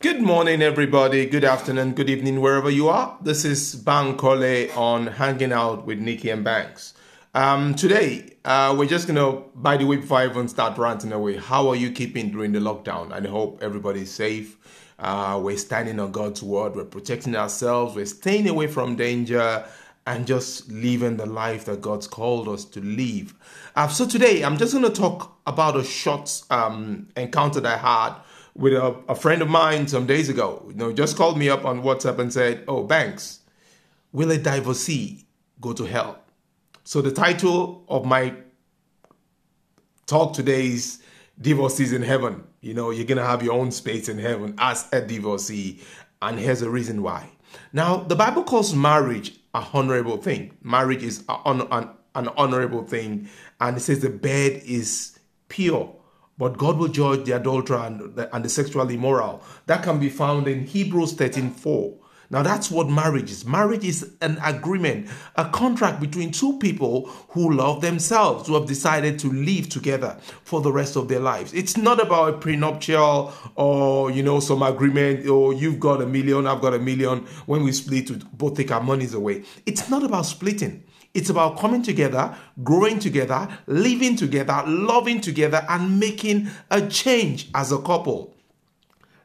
Good morning, everybody. Good afternoon, good evening, wherever you are. This is Bankole on Hanging Out with Nikki and Banks. Um, today, uh, we're just gonna, by the way, before I even start ranting away, how are you keeping during the lockdown? I hope everybody's safe. Uh, we're standing on God's word. We're protecting ourselves. We're staying away from danger and just living the life that God's called us to live. Uh, so today, I'm just gonna talk about a short um, encounter that I had with a, a friend of mine some days ago. You know, just called me up on WhatsApp and said, "Oh, Banks, will a divorcee go to hell?" So the title of my talk today is "Divorcees in Heaven." You know, you're gonna have your own space in heaven as a divorcee, and here's the reason why. Now, the Bible calls marriage a honorable thing. Marriage is an, an, an honorable thing, and it says the bed is pure but God will judge the adulterer and the, and the sexually immoral. That can be found in Hebrews 13 4. Now, that's what marriage is. Marriage is an agreement, a contract between two people who love themselves, who have decided to live together for the rest of their lives. It's not about a prenuptial or, you know, some agreement, or you've got a million, I've got a million. When we split, we both take our monies away. It's not about splitting. It's about coming together, growing together, living together, loving together, and making a change as a couple.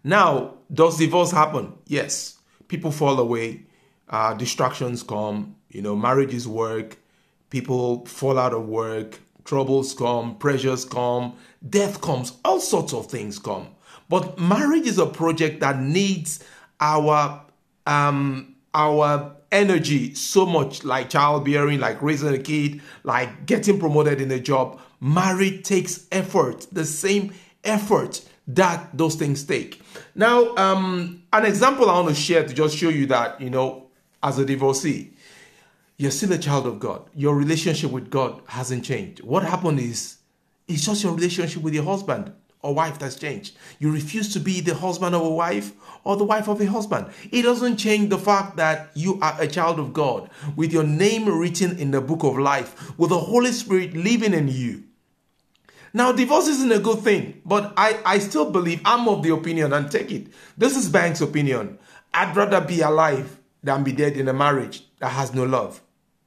Now, does divorce happen? Yes. People fall away, uh, distractions come, you know, marriages work, people fall out of work, troubles come, pressures come, death comes, all sorts of things come. But marriage is a project that needs our um, our energy so much like childbearing, like raising a kid, like getting promoted in a job. Marriage takes effort, the same effort that those things take. Now, um, an example I want to share to just show you that, you know, as a divorcee, you're still a child of God. Your relationship with God hasn't changed. What happened is, it's just your relationship with your husband or wife that's changed. You refuse to be the husband of a wife or the wife of a husband. It doesn't change the fact that you are a child of God with your name written in the book of life, with the Holy Spirit living in you. Now, divorce isn't a good thing, but I, I still believe I'm of the opinion and take it. This is Bank's opinion. I'd rather be alive than be dead in a marriage that has no love.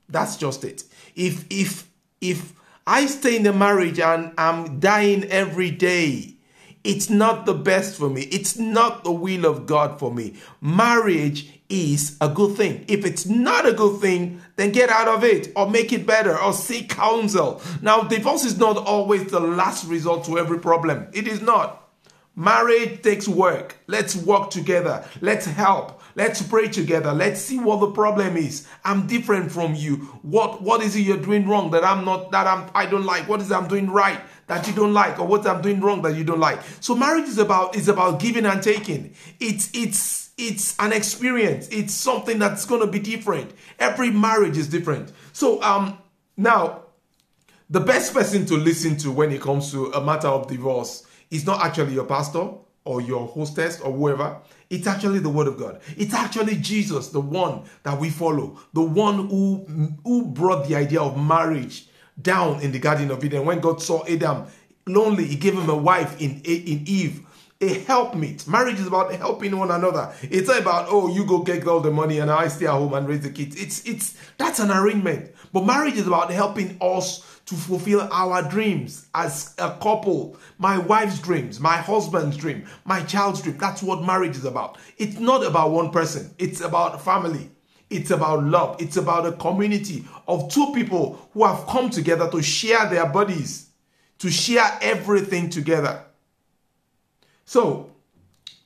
That's just it. If if if I stay in the marriage and I'm dying every day. It's not the best for me. It's not the will of God for me. Marriage is a good thing. If it's not a good thing, then get out of it or make it better or seek counsel. Now, divorce is not always the last resort to every problem. It is not. Marriage takes work. Let's work together. Let's help. Let's pray together. Let's see what the problem is. I'm different from you. What what is it you're doing wrong that I'm not that I'm I don't like? What is I'm doing right that you don't like or what I'm doing wrong that you don't like? So marriage is about is about giving and taking. It's it's it's an experience. It's something that's going to be different. Every marriage is different. So um now the best person to listen to when it comes to a matter of divorce is not actually your pastor or your hostess or whoever. It's actually the word of God. It's actually Jesus, the one that we follow, the one who, who brought the idea of marriage down in the Garden of Eden. When God saw Adam lonely, he gave him a wife in, in Eve a helpmeet. Marriage is about helping one another. It's not about oh you go get all the money and I stay at home and raise the kids. It's it's that's an arrangement. But marriage is about helping us to fulfill our dreams as a couple. My wife's dreams, my husband's dream, my child's dream. That's what marriage is about. It's not about one person. It's about family. It's about love. It's about a community of two people who have come together to share their bodies, to share everything together. So,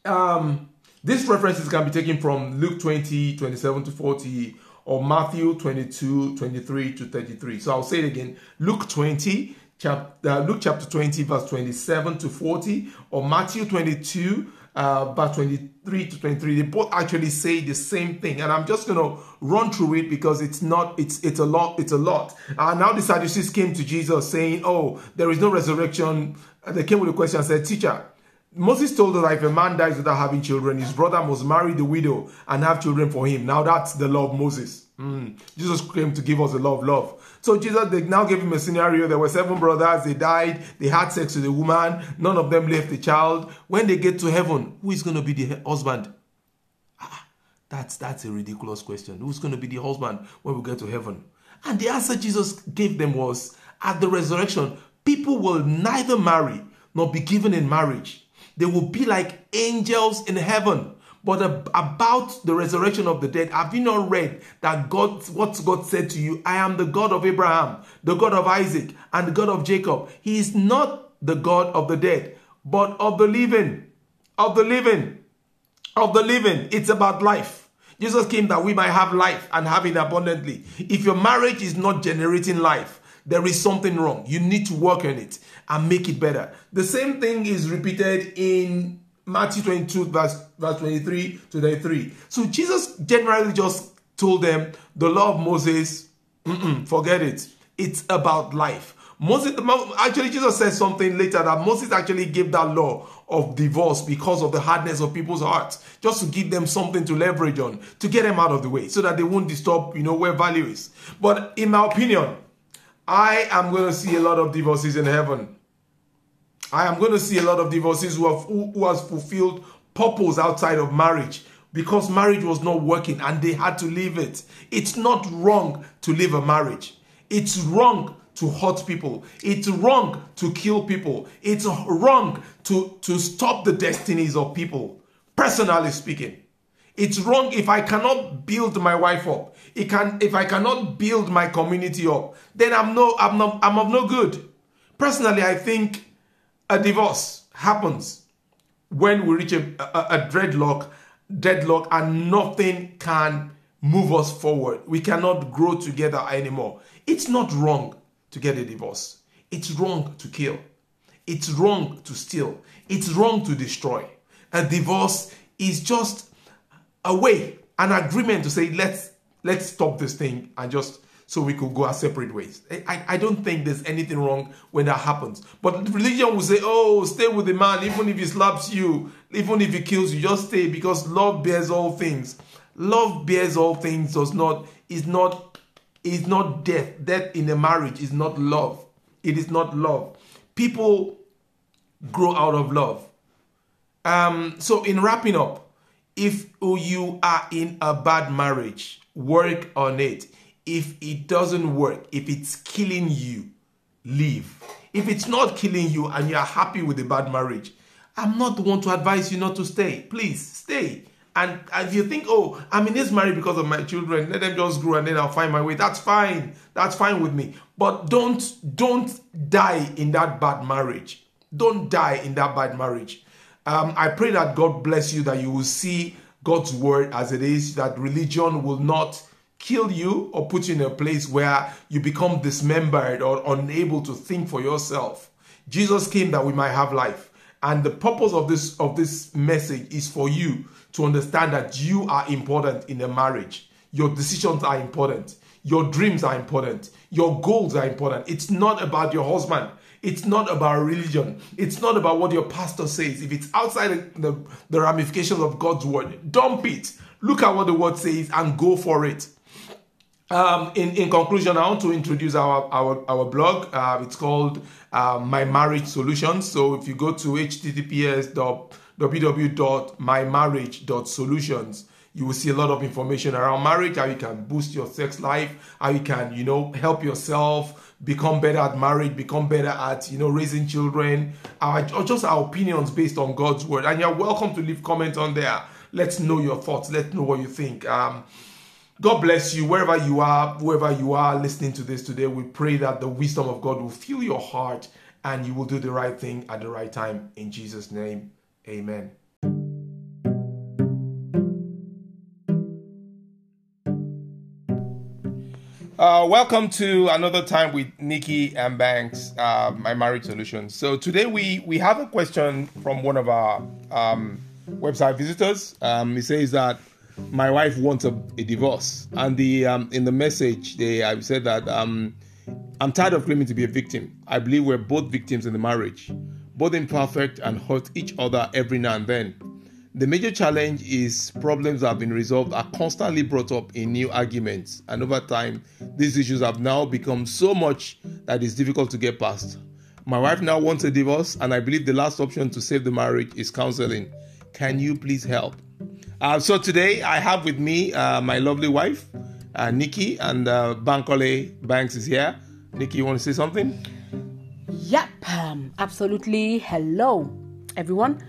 um, these references can be taken from Luke 20, 27 to 40, or Matthew 22, 23 to 33. So I'll say it again. Luke 20, chapter, uh, Luke chapter 20, verse 27 to 40, or Matthew 22, uh, verse 23 to 23. They both actually say the same thing. And I'm just to run through it because it's not, it's, it's a lot, it's a lot. Uh, now the Sadducees came to Jesus saying, oh, there is no resurrection. They came with a question and said, teacher, Moses told us that if a man dies without having children, his brother must marry the widow and have children for him. Now that's the law of Moses. Mm. Jesus came to give us the law of love. So Jesus, they now gave him a scenario. There were seven brothers. They died. They had sex with a woman. None of them left a child. When they get to heaven, who is going to be the husband? Ah, that's, that's a ridiculous question. Who's going to be the husband when we get to heaven? And the answer Jesus gave them was, at the resurrection, people will neither marry nor be given in marriage. They will be like angels in heaven. But about the resurrection of the dead, have you not read that God, what God said to you? I am the God of Abraham, the God of Isaac, and the God of Jacob. He is not the God of the dead, but of the living. Of the living. Of the living. It's about life. Jesus came that we might have life and have it abundantly. If your marriage is not generating life, there is something wrong. You need to work on it and make it better. The same thing is repeated in Matthew 22, verse, verse 23 to 33. So Jesus generally just told them the law of Moses, forget it. It's about life. Moses, actually, Jesus says something later that Moses actually gave that law of divorce because of the hardness of people's hearts, just to give them something to leverage on, to get them out of the way, so that they won't disturb, you know, where value is. But in my opinion, I am going to see a lot of divorces in heaven. I am going to see a lot of divorces who have who, who has fulfilled purpose outside of marriage because marriage was not working and they had to leave it. It's not wrong to leave a marriage. It's wrong to hurt people. It's wrong to kill people. It's wrong to, to stop the destinies of people. Personally speaking, it's wrong if I cannot build my wife up. It can if I cannot build my community up, then I'm no I'm not I'm of no good. Personally, I think a divorce happens when we reach a, a, a dreadlock, deadlock, and nothing can move us forward. We cannot grow together anymore. It's not wrong to get a divorce. It's wrong to kill. It's wrong to steal. It's wrong to destroy. A divorce is just a way, an agreement to say, let's let's stop this thing and just so we could go our separate ways. I, I don't think there's anything wrong when that happens. But religion will say, oh, stay with the man, even if he slaps you, even if he kills you, just stay because love bears all things. Love bears all things does not, is not, is not death. Death in a marriage is not love. It is not love. People grow out of love. Um, so in wrapping up, if you are in a bad marriage, work on it if it doesn't work, if it's killing you, leave. If it's not killing you and you are happy with a bad marriage, I'm not the one to advise you not to stay. Please stay. And if you think, oh, I'm in this marriage because of my children, let them just grow and then I'll find my way. That's fine. That's fine with me. But don't don't die in that bad marriage. Don't die in that bad marriage. Um, I pray that God bless you, that you will see God's word as it is, that religion will not kill you or put you in a place where you become dismembered or unable to think for yourself. Jesus came that we might have life. And the purpose of this of this message is for you to understand that you are important in a marriage. Your decisions are important. Your dreams are important. Your goals are important. It's not about your husband. It's not about religion. It's not about what your pastor says. If it's outside the, the ramifications of God's word, dump it. Look at what the word says and go for it. Um, in, in conclusion, I want to introduce our, our, our blog. Uh, it's called uh, My Marriage Solutions. So if you go to https www.mymarriage.solutions, you will see a lot of information around marriage, how you can boost your sex life, how you can, you know, help yourself become better at marriage, become better at, you know, raising children, our, or just our opinions based on God's word. And you're welcome to leave comments on there. Let's know your thoughts. Let's know what you think. Um, God bless you wherever you are, whoever you are listening to this today. We pray that the wisdom of God will fill your heart and you will do the right thing at the right time. In Jesus' name, amen. Uh, welcome to another time with Nikki and Banks, uh, my marriage solution. So today we we have a question from one of our um, website visitors. Um, he says that my wife wants a, a divorce. And the um, in the message, they I said that um, I'm tired of claiming to be a victim. I believe we're both victims in the marriage, both imperfect and hurt each other every now and then. The major challenge is problems that have been resolved are constantly brought up in new arguments, and over time, these issues have now become so much that it's difficult to get past. My wife now wants a divorce, and I believe the last option to save the marriage is counseling. Can you please help? Uh, so today I have with me uh, my lovely wife, uh, Nikki, and uh, Bankole Banks is here. Nikki, you want to say something? Yep, um, absolutely. Hello, everyone.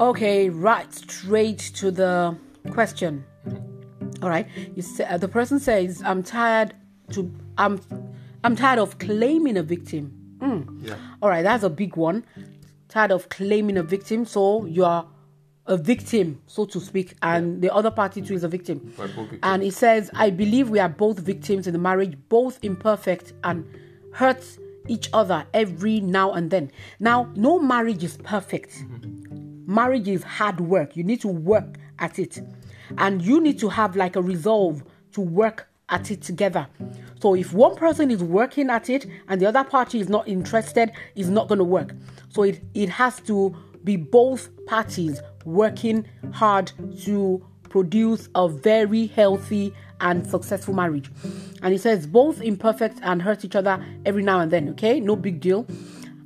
Okay, right, straight to the question. All right, you say, uh, the person says, "I'm tired to I'm I'm tired of claiming a victim." Mm. Yeah. All right, that's a big one. Tired of claiming a victim, so you are a victim, so to speak, and the other party too is a victim. We're both victims. And he says, I believe we are both victims in the marriage, both imperfect and hurt each other every now and then. Now, no marriage is perfect. Marriage is hard work. You need to work at it. And you need to have like a resolve to work at it together. So if one person is working at it and the other party is not interested, it's not going to work. So it, it has to be both parties working hard to produce a very healthy and successful marriage. And he says both imperfect and hurt each other every now and then, okay? No big deal.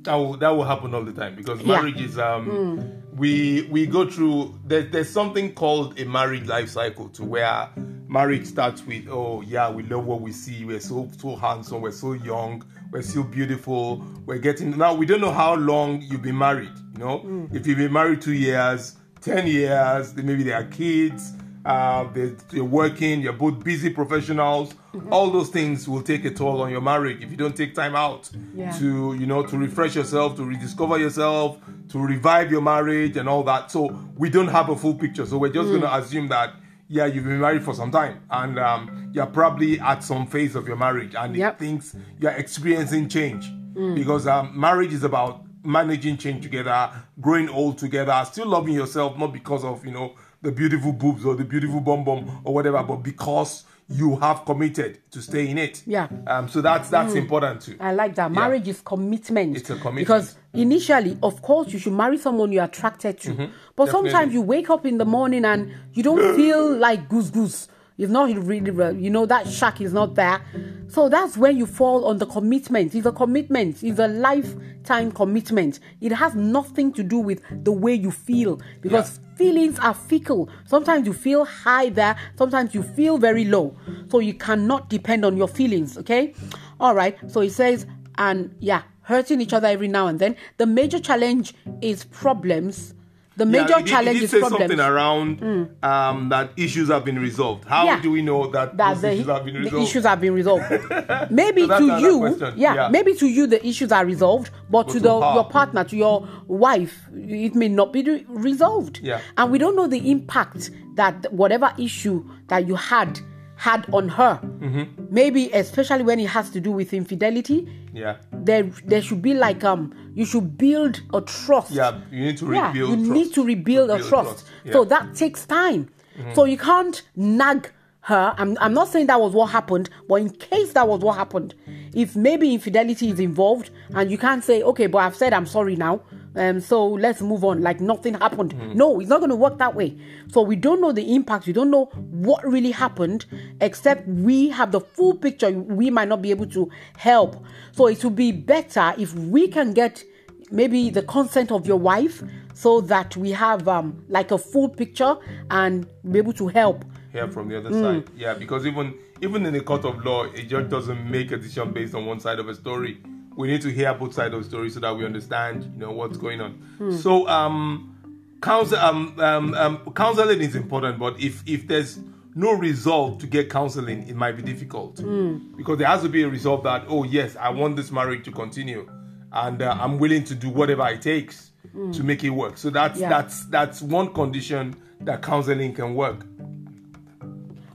that will, that will happen all the time because Yeah. marriage is um we we go through there's there's something called a marriage life cycle to where marriage starts with oh yeah we love what we see. We're so so handsome. We're so young. We're so beautiful. We're getting now we don't know how long you've been married you know? Mm. If you've been married two years 10 years maybe there are kids uh, you're working, you're both busy professionals. All those things will take a toll on your marriage if you don't take time out Yeah. to, you know, to refresh yourself, to rediscover yourself, to revive your marriage and all that. So we don't have a full picture. So we're just going to assume that, yeah, you've been married for some time and um, you're probably at some phase of your marriage and Yep. things you're experiencing change because um, marriage is about managing change together, growing old together, still loving yourself, not because of, you know, the beautiful boobs or the beautiful bum bum or whatever, but because you have committed to stay in it. Yeah. Um. So that's that's important too. I like that. Marriage is commitment. It's a commitment. Because initially, of course, you should marry someone you're attracted to. But Mm-hmm. Definitely. sometimes you wake up in the morning and you don't feel like goose goose. It's not really, you know, that shack is not there. So that's when you fall on the commitment. It's a commitment. It's a lifetime commitment. It has nothing to do with the way you feel because feelings are fickle. Sometimes you feel high there, sometimes you feel very low. So you cannot depend on your feelings, okay? All right. So it says, and yeah, hurting each other every now and then. The major challenge is problems. The major yeah, did- challenge is say problems. something around um, that issues have been resolved. How Yeah. do we know that, that the, issues have been the resolved? issues have been resolved. maybe So to you, yeah, Yeah. maybe to you the issues are resolved, but, to, to the your partner, to your wife, it may not be re- resolved. Yeah. And we don't know the impact that whatever issue that you had had on her. Mm-hmm. Maybe especially when it has to do with infidelity, yeah. there there should be like um you should build a trust. Yeah. You need to Yeah, rebuild. you trust. You need to rebuild, a Rebuild trust. Yeah. So that takes time. So you can't nag her. I'm, I'm not saying that was what happened, but in case that was what happened, if maybe infidelity is involved and you can't say, okay, but I've said I'm sorry now, um, so let's move on, like nothing happened. No, it's not going to work that way. So we don't know the impact. We don't know what really happened, except we have the full picture. We might not be able to help. So it would be better if we can get maybe the consent of your wife so that we have um, like a full picture and be able to help hear from the other Mm. side. Yeah, because even even in a court of law, a judge doesn't make a decision based on one side of a story. We need to hear both sides of the story so that we understand, you know, what's going on. Hmm. So, um, counsel, um, um, um, counseling is important, but if if there's no resolve to get counseling, it might be difficult Hmm. because there has to be a resolve that oh yes, I want this marriage to continue, and uh, I'm willing to do whatever it takes to make it work. So that's Hmm. Yeah. that's that's one condition that counseling can work.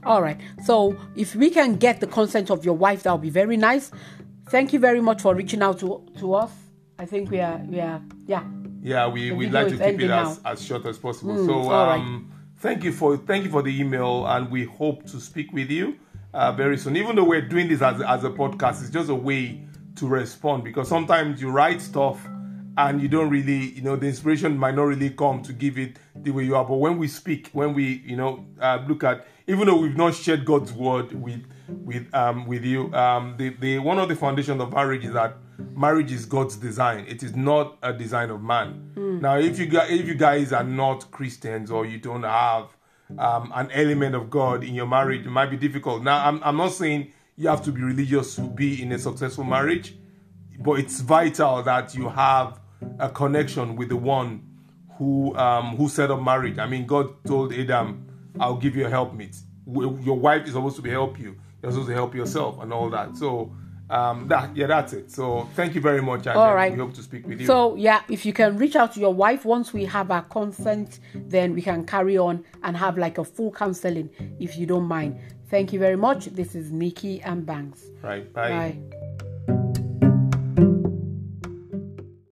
all right so if we can get the consent of your wife that would be very nice thank you very much for reaching out to, to us i think we are we are yeah Yeah, we, we'd like to keep it as, now. as short as possible. Mm, so all right. um, thank you for thank you for the email, and we hope to speak with you uh, very soon. Even though we're doing this as as a podcast, it's just a way to respond because sometimes you write stuff and you don't really, you know, the inspiration might not really come to give it the way you are. But when we speak, when we, you know, uh, look at, even though we've not shared God's word with with um with you, um, the the one of the foundations of marriage is that marriage is God's design. It is not a design of man. Now, if you guys, if you guys are not Christians or you don't have um, an element of God in your marriage, it might be difficult. Now, I'm I'm not saying you have to be religious to be in a successful marriage, but it's vital that you have a connection with the one who um, who set up marriage. I mean, God told Adam, "I'll give you a helpmeet." Your wife is supposed to be help you. You're supposed to help yourself and all that. So um, that yeah, that's it. So thank you very much. And All uh. We hope to speak with you. So yeah, if you can reach out to your wife once we have our consent, then we can carry on and have like a full counseling if you don't mind. Thank you very much. This is Nikki and Banks. right. Bye. Bye.